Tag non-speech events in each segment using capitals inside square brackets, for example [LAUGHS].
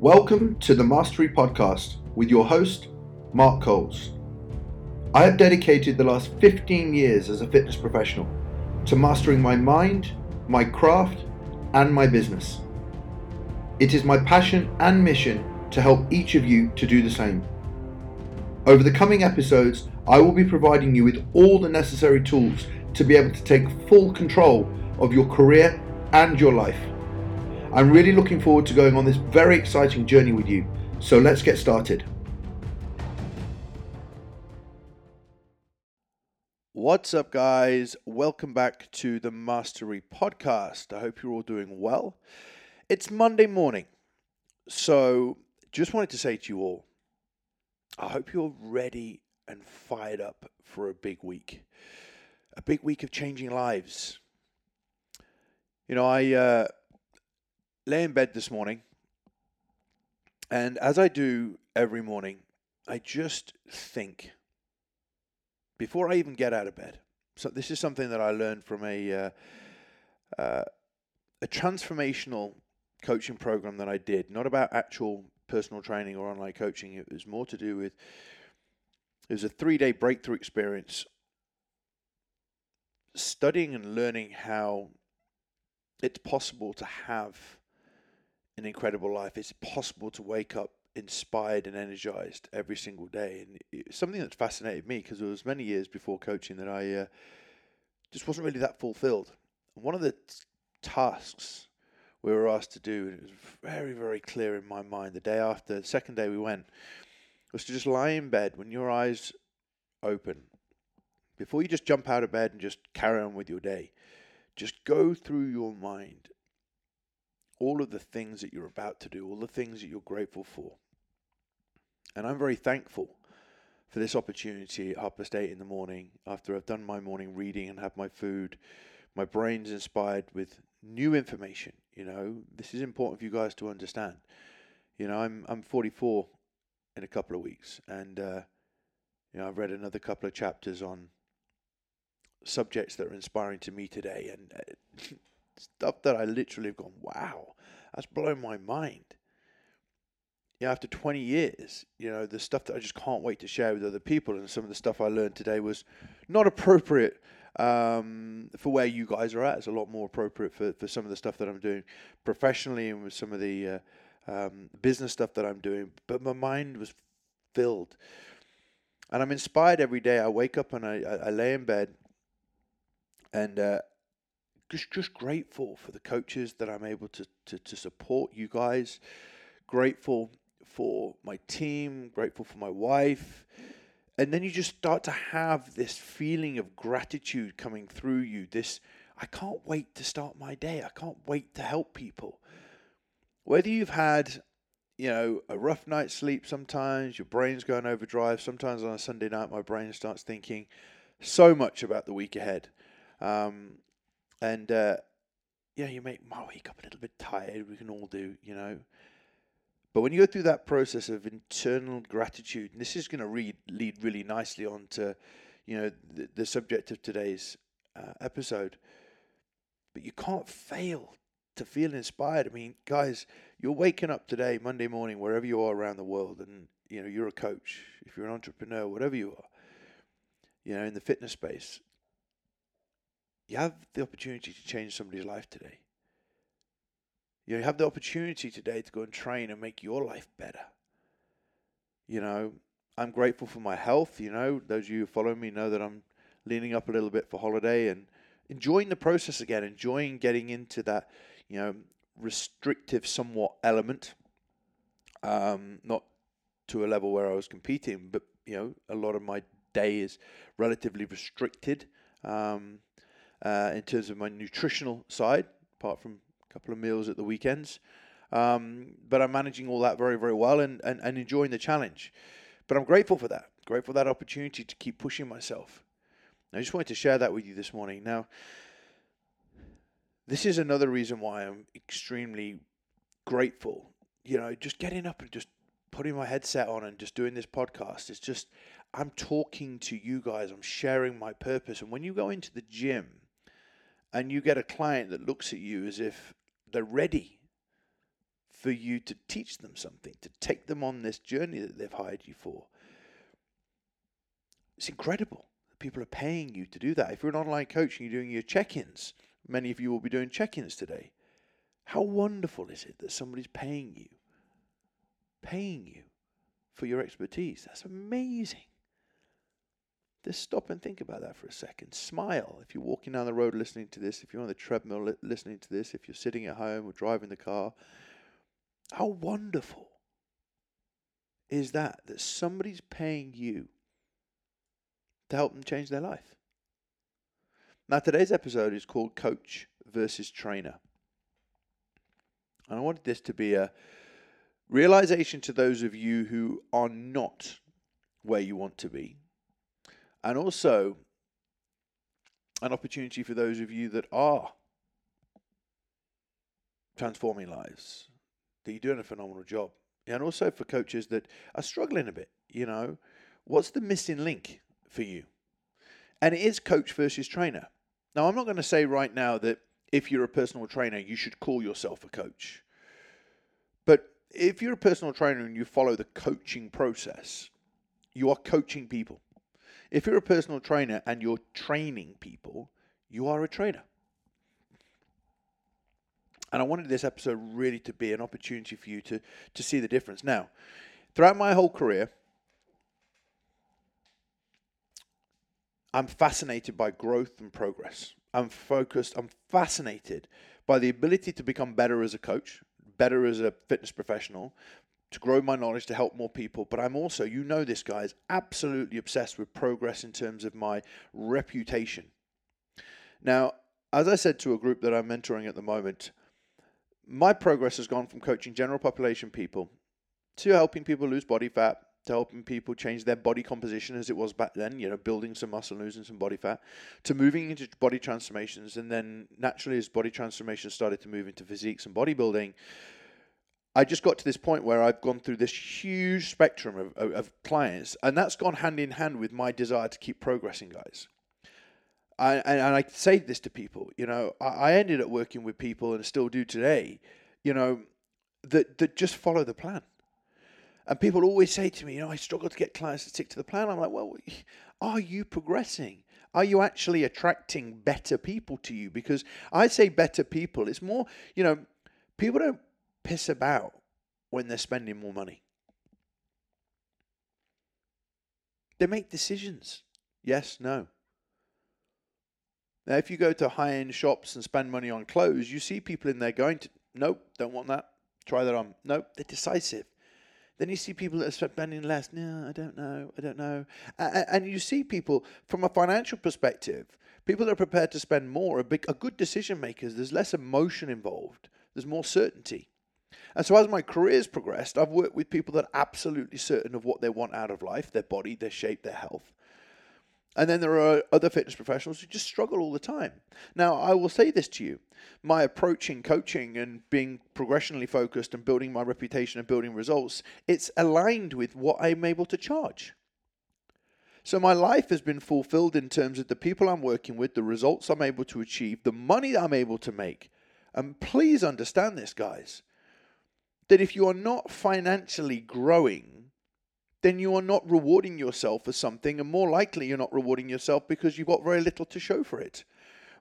Welcome to the Mastery Podcast with your host, Mark Coles. I have dedicated the last 15 years as a fitness professional to mastering my mind, my craft, and my business. It is my passion and mission to help each of you to do the same. Over the coming episodes, I will be providing you with all the necessary tools to be able to take full control of your career and your life. I'm really looking forward to going on this very exciting journey with you, so let's get started. What's up, guys? Welcome back to the Mastery Podcast. I hope you're all doing well. It's Monday morning, so just wanted to say to you all, I hope you're ready and fired up for a big week. A big week of changing lives. You know, I uh, lay in bed this morning, and as I do every morning, I just think before I even get out of bed. So this is something that I learned from a uh, uh, a transformational coaching program that I did, not about actual personal training or online coaching. It was more to do with it was a three day breakthrough experience studying and learning how it's possible to have an incredible life. It's possible to wake up inspired and energized every single day. And it's something that's fascinated me because it was many years before coaching that I uh, just wasn't really that fulfilled. One of the t- tasks we were asked to do, and it was very, very clear in my mind the day after, the second day we went, was to just lie in bed when your eyes open. Before you just jump out of bed and just carry on with your day, just go through your mind all of the things that you're about to do, all the things that you're grateful for. And I'm very thankful for this opportunity at half past eight in the morning after I've done my morning reading and have my food. My brain's inspired with new information. You know, this is important for you guys to understand. You know, I'm I'm 44 in a couple of weeks, and uh, you know I've read another couple of chapters on subjects that are inspiring to me today, and uh, [LAUGHS] stuff that I literally have gone, wow, that's blown my mind. You know, after 20 years, you know, the stuff that I just can't wait to share with other people, and some of the stuff I learned today was not appropriate um, for where you guys are at. It's a lot more appropriate for, for some of the stuff that I'm doing professionally and with some of the uh, um, business stuff that I'm doing. But my mind was filled. And I'm inspired every day. I wake up and I, I, I lay in bed and uh, just just grateful for the coaches that I'm able to, to, to support you guys. Grateful for my team, grateful for my wife. And then you just start to have this feeling of gratitude coming through you. This, I can't wait to start my day. I can't wait to help people. Whether you've had, you know, a rough night's sleep sometimes, your brain's going overdrive. Sometimes on a Sunday night, my brain starts thinking so much about the week ahead. Um, and uh, yeah, you may might wake up a little bit tired. We can all do, you know. But when you go through that process of internal gratitude, and this is going to read, lead really nicely on to, you know, the, the subject of today's uh, episode. But you can't fail to feel inspired. I mean, guys, you're waking up today, Monday morning, wherever you are around the world, and you know you're a coach, if you're an entrepreneur, whatever you are, you know, in the fitness space, you have the opportunity to change somebody's life today. You have the opportunity today to go and train and make your life better. You know, I'm grateful for my health. You know, those of you who follow me know that I'm leaning up a little bit for holiday and enjoying the process again, enjoying getting into that, you know, restrictive somewhat element. Um, not to a level where I was competing, but you know, a lot of my day is relatively restricted. Um, uh, in terms of my nutritional side, apart from a couple of meals at the weekends. Um, but I'm managing all that very, very well and, and, and enjoying the challenge. But I'm grateful for that, grateful for that opportunity to keep pushing myself. I just wanted to share that with you this morning. Now, this is another reason why I'm extremely grateful. You know, just getting up and just putting my headset on and just doing this podcast. It's just, I'm talking to you guys, I'm sharing my purpose. And when you go into the gym, and you get a client that looks at you as if they're ready for you to teach them something, to take them on this journey that they've hired you for. It's incredible. People are paying you to do that. If you're an online coach and you're doing your check ins, many of you will be doing check ins today. How wonderful is it that somebody's paying you? Paying you for your expertise. That's amazing. Just stop and think about that for a second. Smile if you're walking down the road listening to this, if you're on the treadmill li- listening to this, if you're sitting at home or driving the car. How wonderful is that that somebody's paying you to help them change their life? Now, today's episode is called Coach versus Trainer. And I wanted this to be a realization to those of you who are not where you want to be and also an opportunity for those of you that are transforming lives, that you're doing a phenomenal job. And also for coaches that are struggling a bit, you know, what's the missing link for you? And it is coach versus trainer. Now, I'm not going to say right now that if you're a personal trainer, you should call yourself a coach. But if you're a personal trainer and you follow the coaching process, you are coaching people. If you're a personal trainer and you're training people, you are a trainer. And I wanted this episode really to be an opportunity for you to, to see the difference. Now, throughout my whole career, I'm fascinated by growth and progress. I'm focused, I'm fascinated by the ability to become better as a coach, better as a fitness professional, to grow my knowledge to help more people. But I'm also, you know, this guy is absolutely obsessed with progress in terms of my reputation. Now, as I said to a group that I'm mentoring at the moment, my progress has gone from coaching general population people to helping people lose body fat, to helping people change their body composition as it was back then, you know, building some muscle, losing some body fat, to moving into body transformations. And then naturally, as body transformation started to move into physiques and bodybuilding, I just got to this point where I've gone through this huge spectrum of, of, of, clients, and that's gone hand in hand with my desire to keep progressing, guys. I, and, I say this to people, you know, I, I ended up working with people and still do today, you know, that, that just follow the plan. And people always say to me, you know, I struggle to get clients to stick to the plan. I'm like, well, are you progressing? Are you actually attracting better people to you? Because I say better people, it's more, you know, people don't piss about when they're spending more money. They make decisions. Yes, no. Now, if you go to high end shops and spend money on clothes, you see people in there going to, nope, don't want that. Try that on. Nope, they're decisive. Then you see people that are spending less. No, I don't know. I don't know. And you see people from a financial perspective, people that are prepared to spend more are, big, are good decision makers. There's less emotion involved, there's more certainty. And so as my career's progressed, I've worked with people that are absolutely certain of what they want out of life their body, their shape, their health. And then there are other fitness professionals who just struggle all the time. Now, I will say this to you my approach in coaching and being progressionally focused and building my reputation and building results, it's aligned with what I'm able to charge. So my life has been fulfilled in terms of the people I'm working with, the results I'm able to achieve, the money I'm able to make. And please understand this, guys that if you are not financially growing, then you are not rewarding yourself for something, and more likely you're not rewarding yourself because you've got very little to show for it.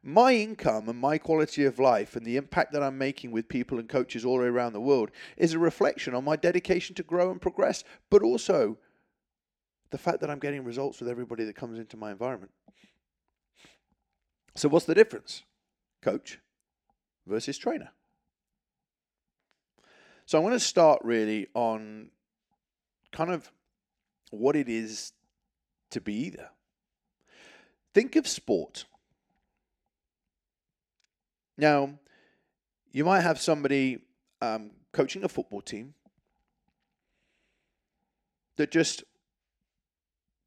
My income and my quality of life and the impact that I'm making with people and coaches all around the world is a reflection on my dedication to grow and progress, but also the fact that I'm getting results with everybody that comes into my environment. So, what's the difference? Coach versus trainer. So I want to start really on kind of what it is to be either. Think of sport. Now, you might have somebody um, coaching a football team that just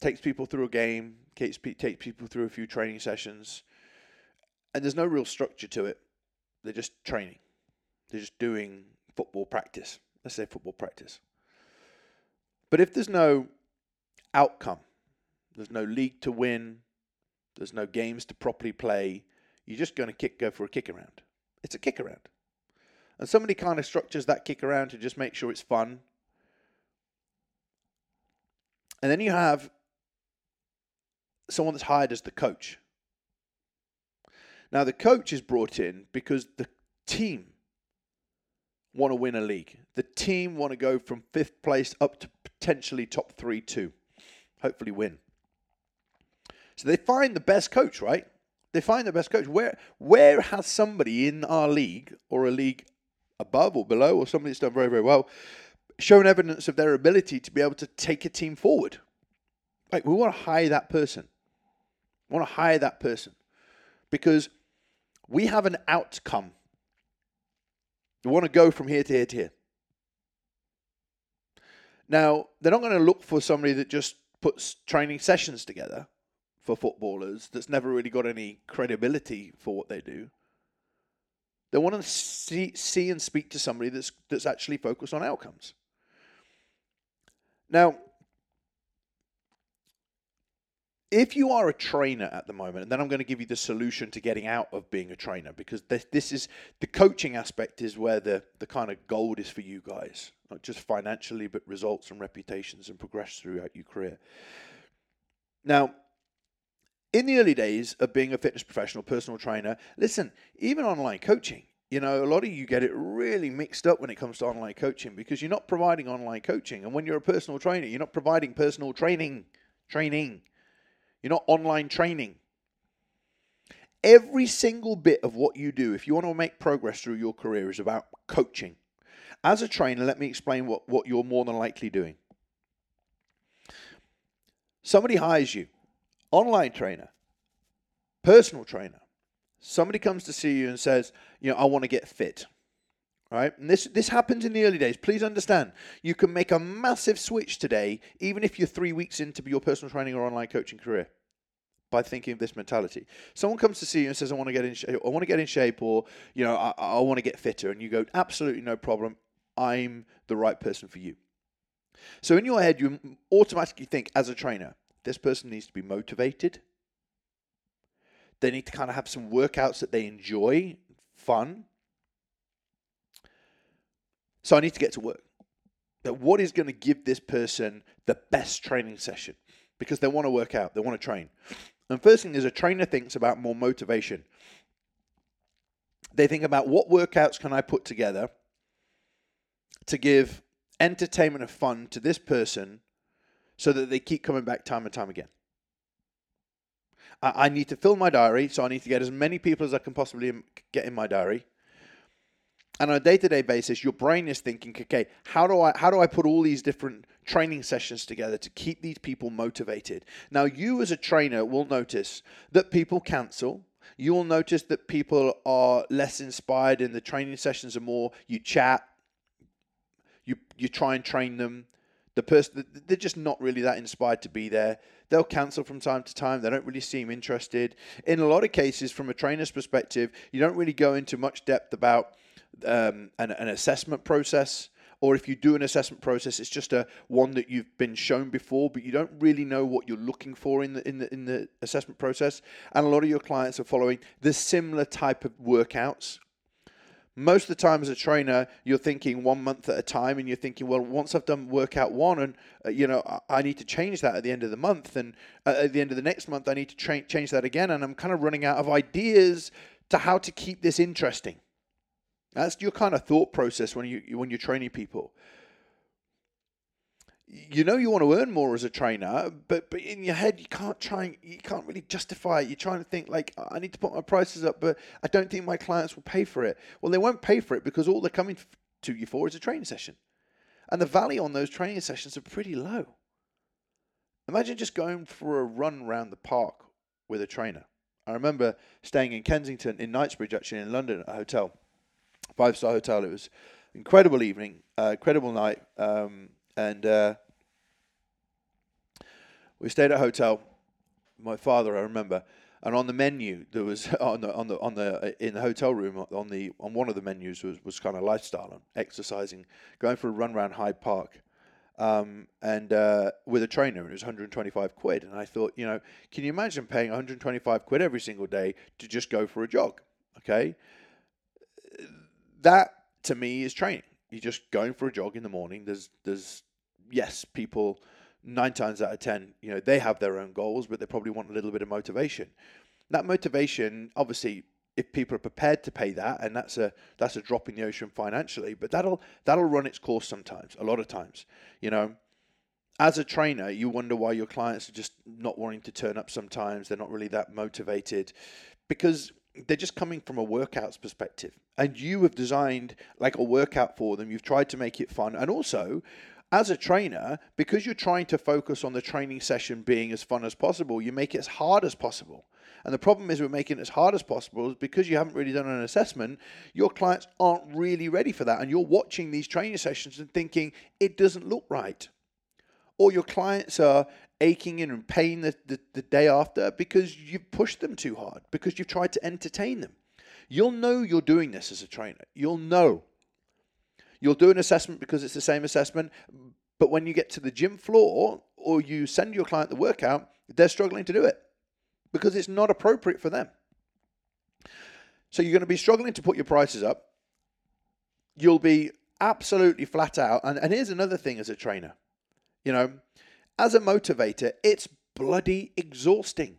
takes people through a game, takes, takes people through a few training sessions, and there's no real structure to it. They're just training. They're just doing football practice. Let's say football practice. But if there's no outcome, there's no league to win, there's no games to properly play, you're just going to kick go for a kick around. It's a kick around. And somebody kind of structures that kick around to just make sure it's fun. And then you have someone that's hired as the coach. Now, the coach is brought in because the team want to win a league. The team want to go from fifth place up to potentially top three, two. Hopefully, win. So they find the best coach, right? They find the best coach. Where where has somebody in our league or a league above or below or somebody that's done very, very well shown evidence of their ability to be able to take a team forward? Like we want to hire that person. We want to hire that person because we have an outcome. We want to go from here to here to here. Now, they're not going to look for somebody that just puts training sessions together for footballers that's never really got any credibility for what they do. They want to see, see and speak to somebody that's that's actually focused on outcomes. Now, if you are a trainer at the moment, and then I'm going to give you the solution to getting out of being a trainer because this, this is the coaching aspect is where the, the kind of gold is for you guys, not just financially, but results and reputations and progress throughout your career. Now, in the early days of being a fitness professional, personal trainer, listen, even online coaching, you know, a lot of you get it really mixed up when it comes to online coaching because you're not providing online coaching. And when you're a personal trainer, you're not providing personal training, training. You're not online training. Every single bit of what you do, if you want to make progress through your career, is about coaching. As a trainer, let me explain what, what you're more than likely doing. Somebody hires you, online trainer, personal trainer. Somebody comes to see you and says, you know, I want to get fit. Right? And this this happens in the early days. Please understand, you can make a massive switch today, even if you're three weeks into your personal training or online coaching career, by thinking of this mentality. Someone comes to see you and says, "I want to get in shape. I want to get in shape, or you know, I, I want to get fitter," and you go, "Absolutely no problem. I'm the right person for you." So in your head, you automatically think, as a trainer, this person needs to be motivated. They need to kind of have some workouts that they enjoy, fun so I need to get to work. That what is going to give this person the best training session? Because they want to work out, they want to train. And first thing is a trainer thinks about more motivation. They think about what workouts can I put together to give entertainment and fun to this person so that they keep coming back time and time again. I, need to fill my diary, so I need to get as many people as I can possibly um, get in my diary and on a day-to-day basis your brain is thinking okay how do i how do i put all these different training sessions together to keep these people motivated? Now you as a trainer will notice that people cancel. You will notice that people are less inspired in the training sessions are more you chat you you try and train them. The person they're just not really that inspired to be there. They'll cancel from time to time. They don't really seem interested. In a lot of cases from a trainer's perspective you don't really go into much depth about um, an, an assessment process or if you do an assessment process, it's just a one that you've been shown before, but you don't really know what you're looking for in the in the in the assessment process. And a lot of your clients are following the similar type of workouts. Most of the time, as a trainer, you're thinking one month at a time, and you're thinking, well, once I've done workout one, and uh, you know, I, I, need to change that at the end of the month, and uh, at the end of the next month, I need to tra- change that again, and I'm kind of running out of ideas to how to keep this interesting. That's your kind of thought process when you when you're training people. You know you want to earn more as a trainer, but but in your head you can't try you can't really justify it. You're trying to think like I need to put my prices up, but I don't think my clients will pay for it. Well, they won't pay for it because all they're coming to you for is a training session, and the value on those training sessions are pretty low. Imagine just going for a run around the park with a trainer. I remember staying in Kensington in Knightsbridge, actually in London, at a hotel five star hotel. It was incredible evening, uh, incredible night, um, and uh, we stayed at a hotel. My father, I remember, and on the menu there was [LAUGHS] on the on the on the uh, in the hotel room on the on one of the menus was, was kind of lifestyle and exercising, going for a run around Hyde Park. Um, and uh, with a trainer, and it was 125 quid. And I thought, you know, can you imagine paying 125 quid every single day to just go for a jog? Okay, that to me is training. You're just going for a jog in the morning. There's there's yes, people nine times out of ten, you know, they have their own goals, but they probably want a little bit of motivation. That motivation, obviously, if people are prepared to pay that, and that's a that's a drop in the ocean financially, but that'll that'll run its course sometimes, a lot of times. You know, as a trainer, you wonder why your clients are just not wanting to turn up sometimes. They're not really that motivated because they're just coming from a workouts perspective. And you have designed like a workout for them. You've tried to make it fun. And also, as a trainer, because you're trying to focus on the training session being as fun as possible, you make it as hard as possible. And the problem is, we're making it as hard as possible is because you haven't really done an assessment, your clients aren't really ready for that. And you're watching these training sessions and thinking, it doesn't look right. Or your clients are aching and in pain the, the, the day after because you've pushed them too hard, because you've tried to entertain them. You'll know you're doing this as a trainer. You'll know. You'll do an assessment because it's the same assessment, but when you get to the gym floor or you send your client the workout, they're struggling to do it because it's not appropriate for them. So you're going to be struggling to put your prices up. You'll be absolutely flat out. And, and here's another thing as a trainer you know, as a motivator, it's bloody exhausting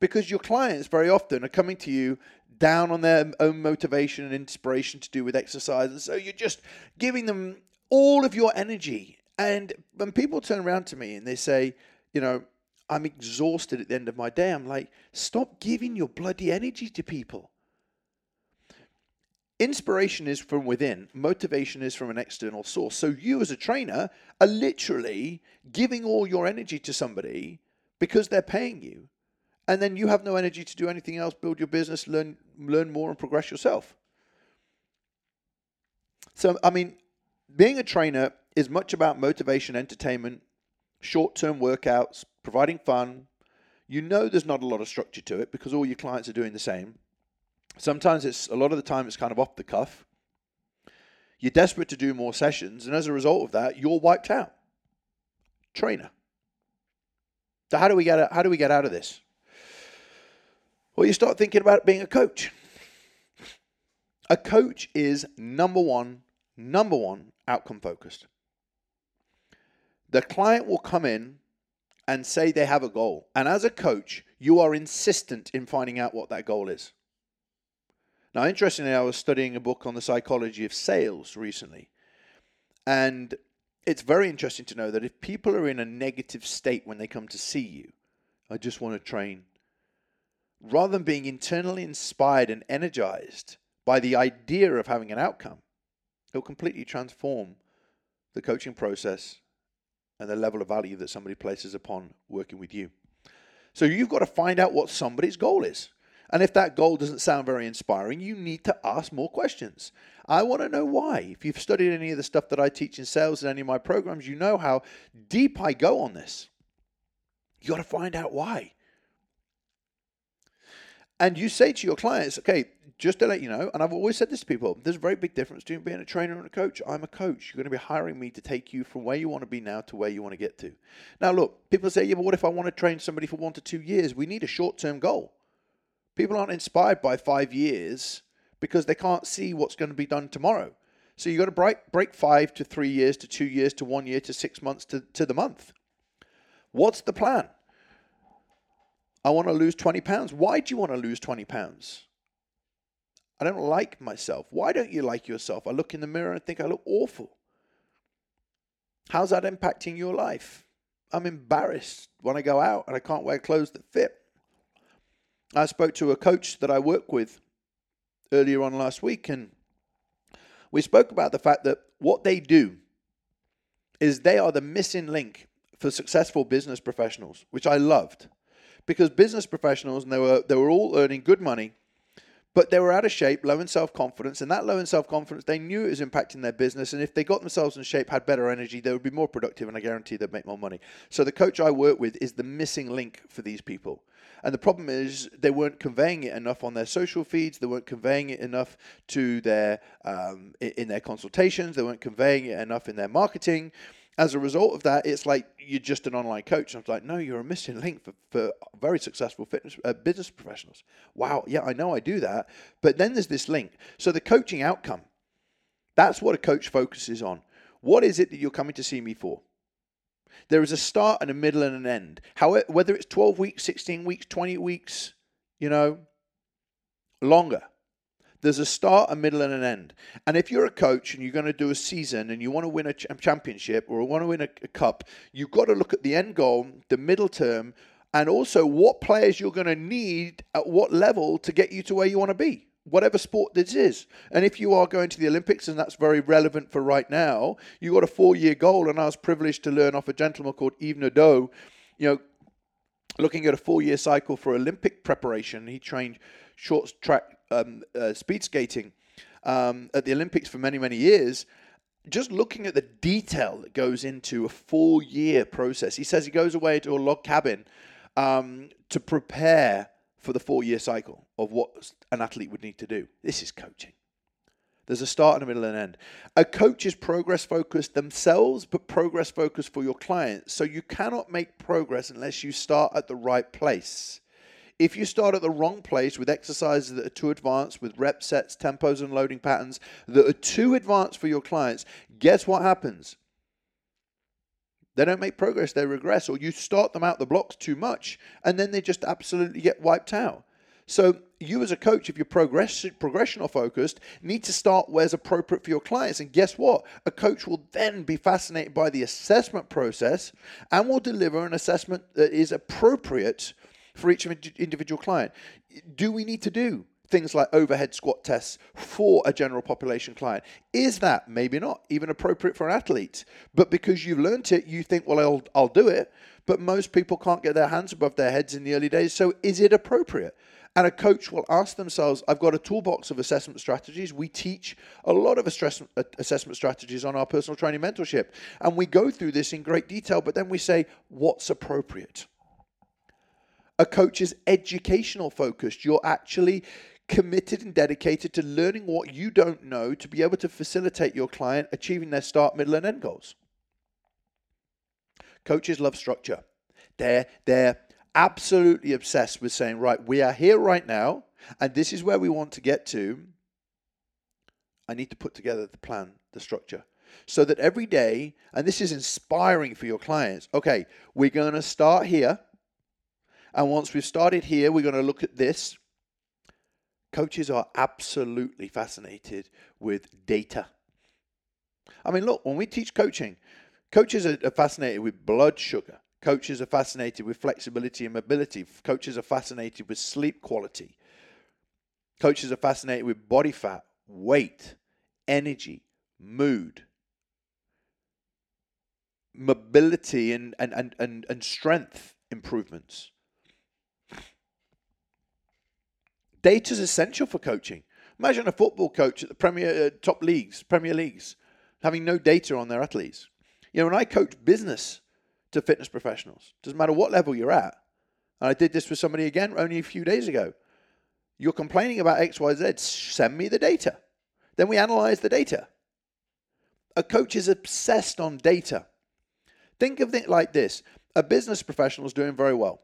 because your clients very often are coming to you down on their own motivation and inspiration to do with exercise. And so you're just giving them all of your energy. And when people turn around to me and they say, you know, I'm exhausted at the end of my day, I'm like, stop giving your bloody energy to people. Inspiration is from within, motivation is from an external source. So you, as a trainer, are literally giving all your energy to somebody because they're paying you. And then you have no energy to do anything else, build your business, learn, learn more, and progress yourself. So, I mean, being a trainer is much about motivation, entertainment, short term workouts, providing fun. You know there's not a lot of structure to it because all your clients are doing the same. Sometimes it's a lot of the time it's kind of off the cuff. You're desperate to do more sessions, and as a result of that, you're wiped out. Trainer. So how do we get out, how do we get out of this? Well, you start thinking about being a coach. A coach is number one, number one, outcome focused. The client will come in and say they have a goal. And as a coach, you are insistent in finding out what that goal is. Now, interestingly, I was studying a book on the psychology of sales recently. And it's very interesting to know that if people are in a negative state when they come to see you, I just want to train, rather than being internally inspired and energized by the idea of having an outcome, it'll completely transform the coaching process and the level of value that somebody places upon working with you. So you've got to find out what somebody's goal is. And if that goal doesn't sound very inspiring, you need to ask more questions. I want to know why. If you've studied any of the stuff that I teach in sales in any of my programs, you know how deep I go on this. You got to find out why. And you say to your clients, okay, just to let you know, and I've always said this to people, there's a very big difference between being a trainer and a coach. I'm a coach. You're going to be hiring me to take you from where you want to be now to where you want to get to. Now, look, people say, yeah, but what if I want to train somebody for one to two years? We need a short term goal. People aren't inspired by five years because they can't see what's going to be done tomorrow. So you've got to break, break five to three years to two years to one year to six months to, to the month. What's the plan? I want to lose 20 pounds. Why do you want to lose 20 pounds? I don't like myself. Why don't you like yourself? I look in the mirror and think I look awful. How's that impacting your life? I'm embarrassed when I go out and I can't wear clothes that fit. I spoke to a coach that I work with earlier on last week, and we spoke about the fact that what they do is they are the missing link for successful business professionals, which I loved. Because business professionals and they were they were all earning good money but they were out of shape, low in self confidence, and that low in self confidence, they knew it was impacting their business. And if they got themselves in shape, had better energy, they would be more productive, and I guarantee they'd make more money. So the coach I work with is the missing link for these people. And the problem is they weren't conveying it enough on their social feeds. They weren't conveying it enough to their um, in their consultations. They weren't conveying it enough in their marketing as a result of that, it's like you're just an online coach. I was like, no, you're a missing link for, for very successful fitness uh, business professionals. Wow, yeah, I know I do that. But then there's this link. So the coaching outcome That's what a coach focuses on. What is it that you're coming to see me for? There is a start and a middle and an end. However, whether it's 12 weeks, 16 weeks, 20 weeks, you know, longer. There's a start, a middle, and an end. And if you're a coach and you're going to do a season and you want to win a championship or want to win a, a cup, you've got to look at the end goal, the middle term, and also what players you're going to need at what level to get you to where you want to be whatever sport this is. And if you are going to the Olympics, and that's very relevant for right now, you've got a four year goal. And I was privileged to learn off a gentleman called Yves Naudot, you know, looking at a four year cycle for Olympic preparation. He trained short track um, uh, speed skating um, at the Olympics for many, many years. Just looking at the detail that goes into a four year process. He says he goes away to a log cabin um, to prepare for the four year cycle of what an athlete would need to do. This is coaching. There's a start and a middle and an end. A coach is progress focused themselves, but progress focused for your clients. So you cannot make progress unless you start at the right place. If you start at the wrong place with exercises that are too advanced, with rep sets, tempos, and loading patterns that are too advanced for your clients, guess what happens? They don't make progress, they regress, or you start them out the blocks too much, and then they just absolutely get wiped out. So you as a coach, if you're progress, progressional focused, need to start where's appropriate for your clients. And guess what? A coach will then be fascinated by the assessment process and will deliver an assessment that is appropriate for each individual client. Do we need to do things like overhead squat tests for a general population client. Is that maybe not even appropriate for an athlete? But because you've learned it, you think, well, I'll, I'll do it. But most people can't get their hands above their heads in the early days. So is it appropriate? And a coach will ask themselves, I've got a toolbox of assessment strategies. We teach a lot of assessment strategies on our personal training mentorship. And we go through this in great detail, but then we say, what's appropriate? A coach is educational focused. You're actually committed and dedicated to learning what you don't know to be able to facilitate your client achieving their start, middle, and end goals. Coaches love structure. They're, they're absolutely obsessed with saying, right, we are here right now, and this is where we want to get to. I need to put together the plan, the structure. So that every day, and this is inspiring for your clients, okay, we're going to start here. And once we've started here, we're going to look at this. Coaches are absolutely fascinated with data. I mean, look, when we teach coaching, coaches are fascinated with blood sugar. Coaches are fascinated with flexibility and mobility. Coaches are fascinated with sleep quality. Coaches are fascinated with body fat, weight, energy, mood, mobility, and, and, and, and, and strength improvements. Data is essential for coaching. Imagine a football coach at the Premier uh, top leagues, Premier Leagues, having no data on their athletes. You know, when I coach business to fitness professionals, doesn't matter what level you're at. And I did this with somebody again only a few days ago. You're complaining about X, Y, Z. Send me the data. Then we analyze the data. A coach is obsessed on data. Think of it like this: a business professional is doing very well.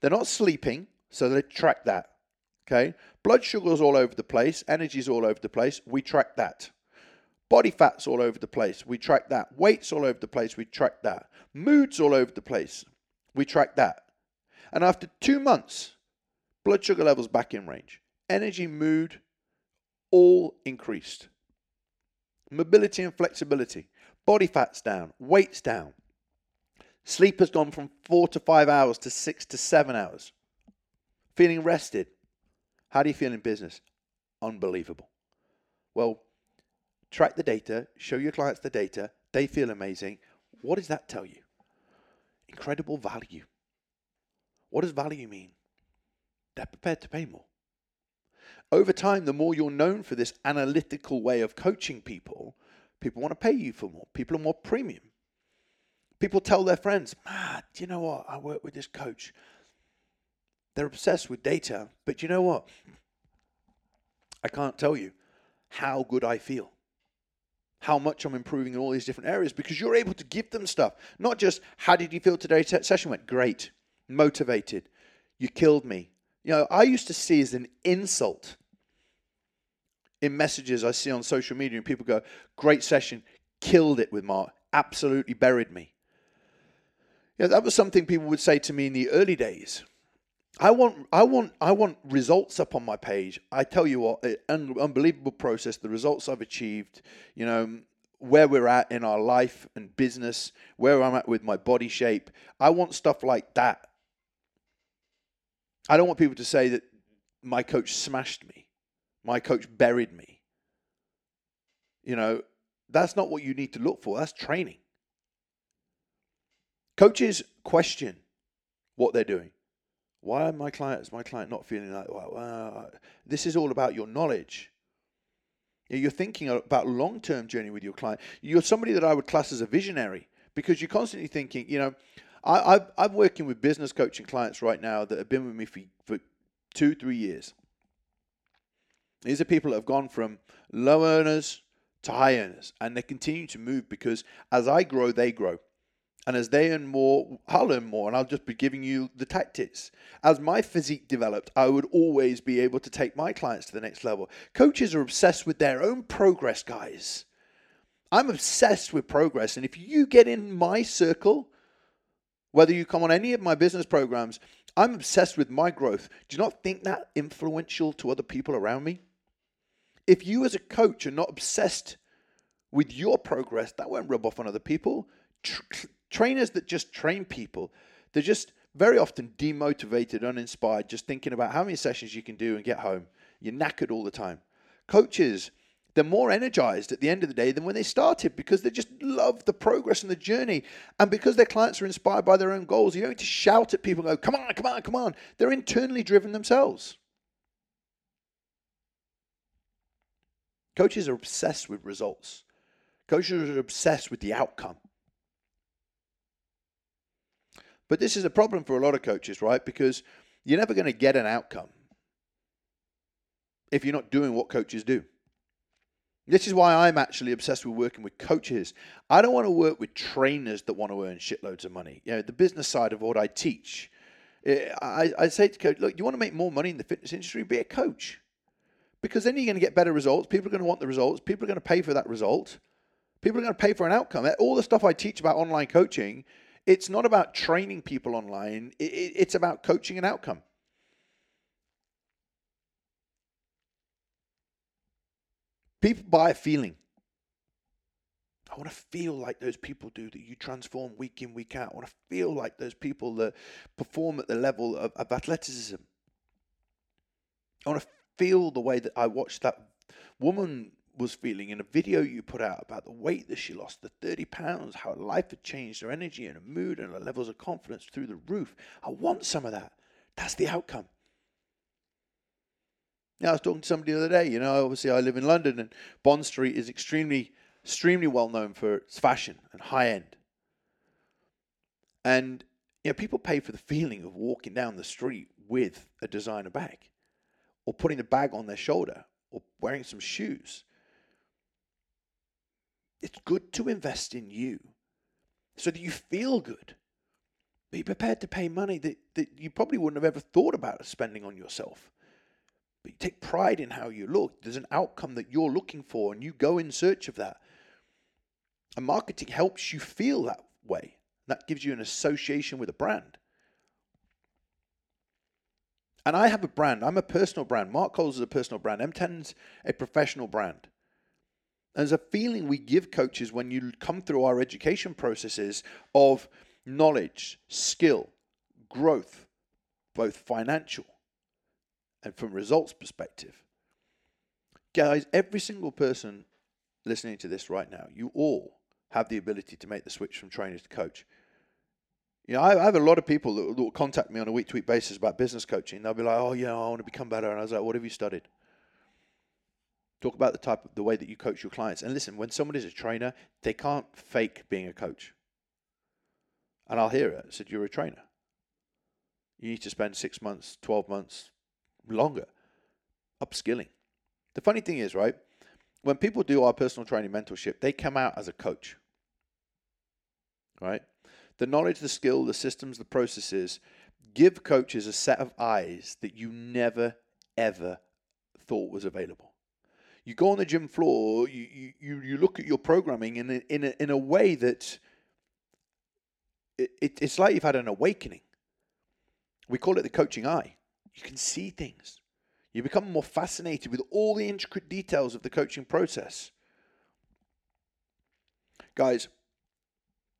They're not sleeping, so they track that. Okay. Blood sugar's all over the place. Energy's all over the place. We track that. Body fat's all over the place. We track that. Weight's all over the place. We track that. Mood's all over the place. We track that. And after two months, blood sugar levels back in range. Energy, mood, all increased. Mobility and flexibility. Body fat's down. Weight's down. Sleep has gone from four to five hours to six to seven hours. Feeling rested. How do you feel in business? Unbelievable. Well, track the data, show your clients the data, they feel amazing. What does that tell you? Incredible value. What does value mean? They're prepared to pay more. Over time, the more you're known for this analytical way of coaching people, people want to pay you for more. People are more premium. People tell their friends, man, do you know what? I work with this coach. They're obsessed with data, but you know what? I can't tell you how good I feel, how much I'm improving in all these different areas because you're able to give them stuff. Not just, how did you feel today? Session went great, motivated, you killed me. You know, I used to see as an insult in messages I see on social media, and people go, "Great session, killed it with Mark, absolutely buried me." Yeah, that was something people would say to me in the early days. I want, I want, I want results up on my page. I tell you what, an unbelievable process. The results I've achieved, you know, where we're at in our life and business, where I'm at with my body shape. I want stuff like that. I don't want people to say that my coach smashed me, my coach buried me. You know, that's not what you need to look for. That's training. Coaches question what they're doing. Why are my clients, my client not feeling like, well, uh, this is all about your knowledge. You're thinking about long-term journey with your client. You're somebody that I would class as a visionary because you're constantly thinking, you know, I, I, am working with business coaching clients right now that have been with me for, for two, three years. These are people that have gone from low earners to high earners, and they continue to move because as I grow, they grow. And as they earn more, I'll learn more, and I'll just be giving you the tactics. As my physique developed, I would always be able to take my clients to the next level. Coaches are obsessed with their own progress, guys. I'm obsessed with progress. And if you get in my circle, whether you come on any of my business programs, I'm obsessed with my growth. Do you not think that influential to other people around me? If you, as a coach, are not obsessed with your progress, that won't rub off on other people. Tr- trainers that just train people, they're just very often demotivated, uninspired, just thinking about how many sessions you can do and get home. You're knackered all the time. Coaches, they're more energized at the end of the day than when they started because they just love the progress and the journey. And because their clients are inspired by their own goals, you don't need to shout at people and go, come on, come on, come on. They're internally driven themselves. Coaches are obsessed with results. Coaches are obsessed with the outcome. But this is a problem for a lot of coaches, right? Because you're never going to get an outcome if you're not doing what coaches do. This is why I'm actually obsessed with working with coaches. I don't want to work with trainers that want to earn shitloads of money. You know, the business side of what I teach. Eh, I, I say to coach, look, you want to make more money in the fitness industry? Be a coach. Because then you're going to get better results. People are going to want the results. People are going to pay for that result. People are going to pay for an outcome. All the stuff I teach about online coaching it's not about training people online, it's about coaching an outcome. People buy a feeling. I want to feel like those people do that you transform week in, week out. I want to feel like those people that perform at the level of, of athleticism. I want to feel the way that I watched that woman was feeling in a video you put out about the weight that she lost, the 30 pounds, how life had changed, her energy and her mood and her levels of confidence through the roof. I want some of that. That's the outcome. Now, I was talking to somebody the other day. You know, obviously, I live in London, and Bond Street is extremely, extremely well known for its fashion and high end. And you know, people pay for the feeling of walking down the street with a designer bag, or putting a bag on their shoulder, or wearing some shoes. It's good to invest in you so that you feel good. Be prepared to pay money that, that you probably wouldn't have ever thought about spending on yourself. But you take pride in how you look. There's an outcome that you're looking for, and you go in search of that. And marketing helps you feel that way. That gives you an association with a brand. And I have a brand. I'm a personal brand. Mark Coles is a personal brand. M10's a professional brand. There's a feeling we give coaches when you come through our education processes of knowledge, skill, growth, both financial and from results perspective. Guys, every single person listening to this right now, you all have the ability to make the switch from trainer to coach. You know, I, have a lot of people that will contact me on a week to week basis about business coaching. They'll be like, "Oh, yeah, I want to become better," and I was like, "What have you studied?" Talk about the type of the way that you coach your clients. And listen, when somebody's a trainer, they can't fake being a coach. And I'll hear it. I said, You're a trainer. You need to spend six months, 12 months, longer upskilling. The funny thing is, right, when people do our personal training mentorship, they come out as a coach. Right? The knowledge, the skill, the systems, the processes give coaches a set of eyes that you never, ever thought was available. You go on the gym floor, you, you, you look at your programming in a, in a, in a way that it, it, it's like you've had an awakening. We call it the coaching eye. You can see things. You become more fascinated with all the intricate details of the coaching process. Guys,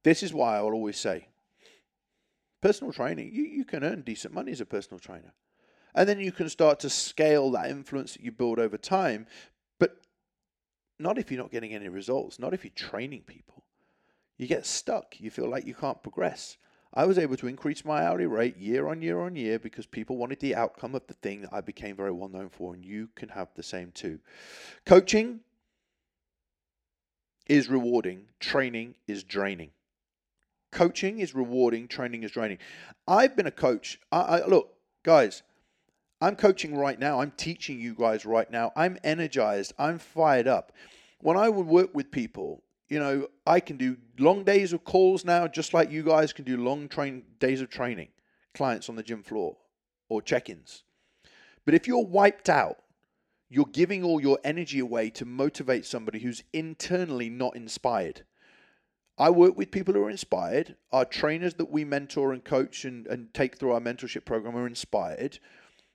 this is why I will always say personal training, you, you can earn decent money as a personal trainer. And then you can start to scale that influence that you build over time, but not if you're not getting any results, not if you're training people. You get stuck. You feel like you can't progress. I was able to increase my hourly rate year on year on year because people wanted the outcome of the thing that I became very well known for, and you can have the same too. Coaching is rewarding, training is draining. Coaching is rewarding, training is draining. I've been a coach. I, I, look, guys, I'm coaching right now. I'm teaching you guys right now. I'm energized. I'm fired up. When I would work with people, you know, I can do long days of calls now, just like you guys can do long train days of training, clients on the gym floor or check-ins. But if you're wiped out, you're giving all your energy away to motivate somebody who's internally not inspired. I work with people who are inspired. Our trainers that we mentor and coach and, and take through our mentorship program are inspired.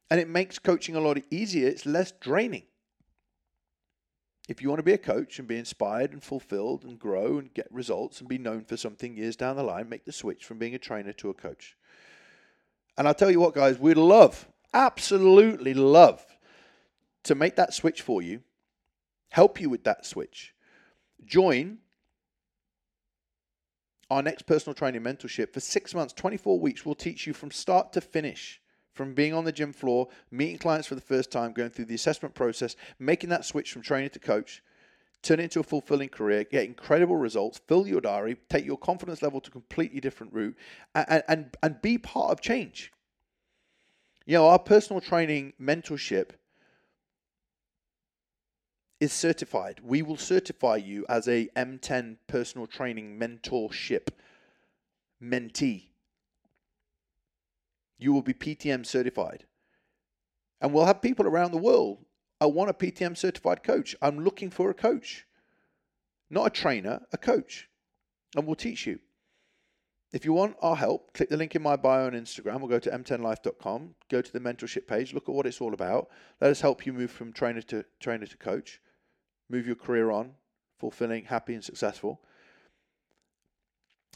And it makes coaching a lot easier. It's less draining. If you want to be a coach and be inspired and fulfilled and grow and get results and be known for something years down the line, make the switch from being a trainer to a coach. And I'll tell you what, guys, we'd love, absolutely love to make that switch for you, help you with that switch. Join our next personal training mentorship for six months, 24 weeks. We'll teach you from start to finish, from being on the gym floor, meeting clients for the first time, going through the assessment process, making that switch from trainer to coach, turn it into a fulfilling career, get incredible results, fill your diary, take your confidence level to a completely different route, and, and, and be part of change. You know, our personal training mentorship is certified. We will certify you as a M10 personal training mentorship mentee. You will be PTM certified. And we'll have people around the world. I want a PTM certified coach. I'm looking for a coach. Not a trainer, a coach. And we'll teach you. If you want our help, click the link in my bio on Instagram or go to m10life.com, go to the mentorship page, look at what it's all about. Let us help you move from trainer to trainer to coach move your career on, fulfilling, happy, and successful.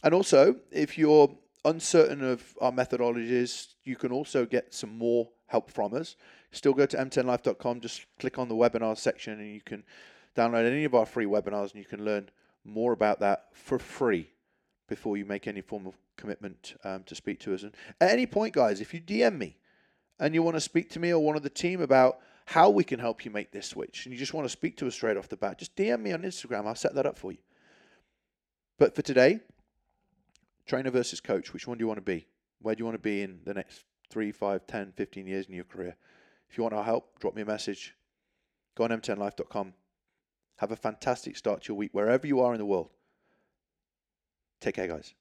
And also, if you're uncertain of our methodologies, you can also get some more help from us. Still go to m10life.com, just click on the webinar section, and you can download any of our free webinars and you can learn more about that for free before you make any form of commitment um, to speak to us. And at any point, guys, if you DM me and you want to speak to me or one of the team about how we can help you make this switch, and you just want to speak to us straight off the bat, just DM me on Instagram. I'll set that up for you. But for today, trainer versus coach, which one do you want to be? Where do you want to be in the next 3, 5, 10, 15 years in your career? If you want our help, drop me a message. Go on m10life.com. Have a fantastic start to your week wherever you are in the world. Take care, guys.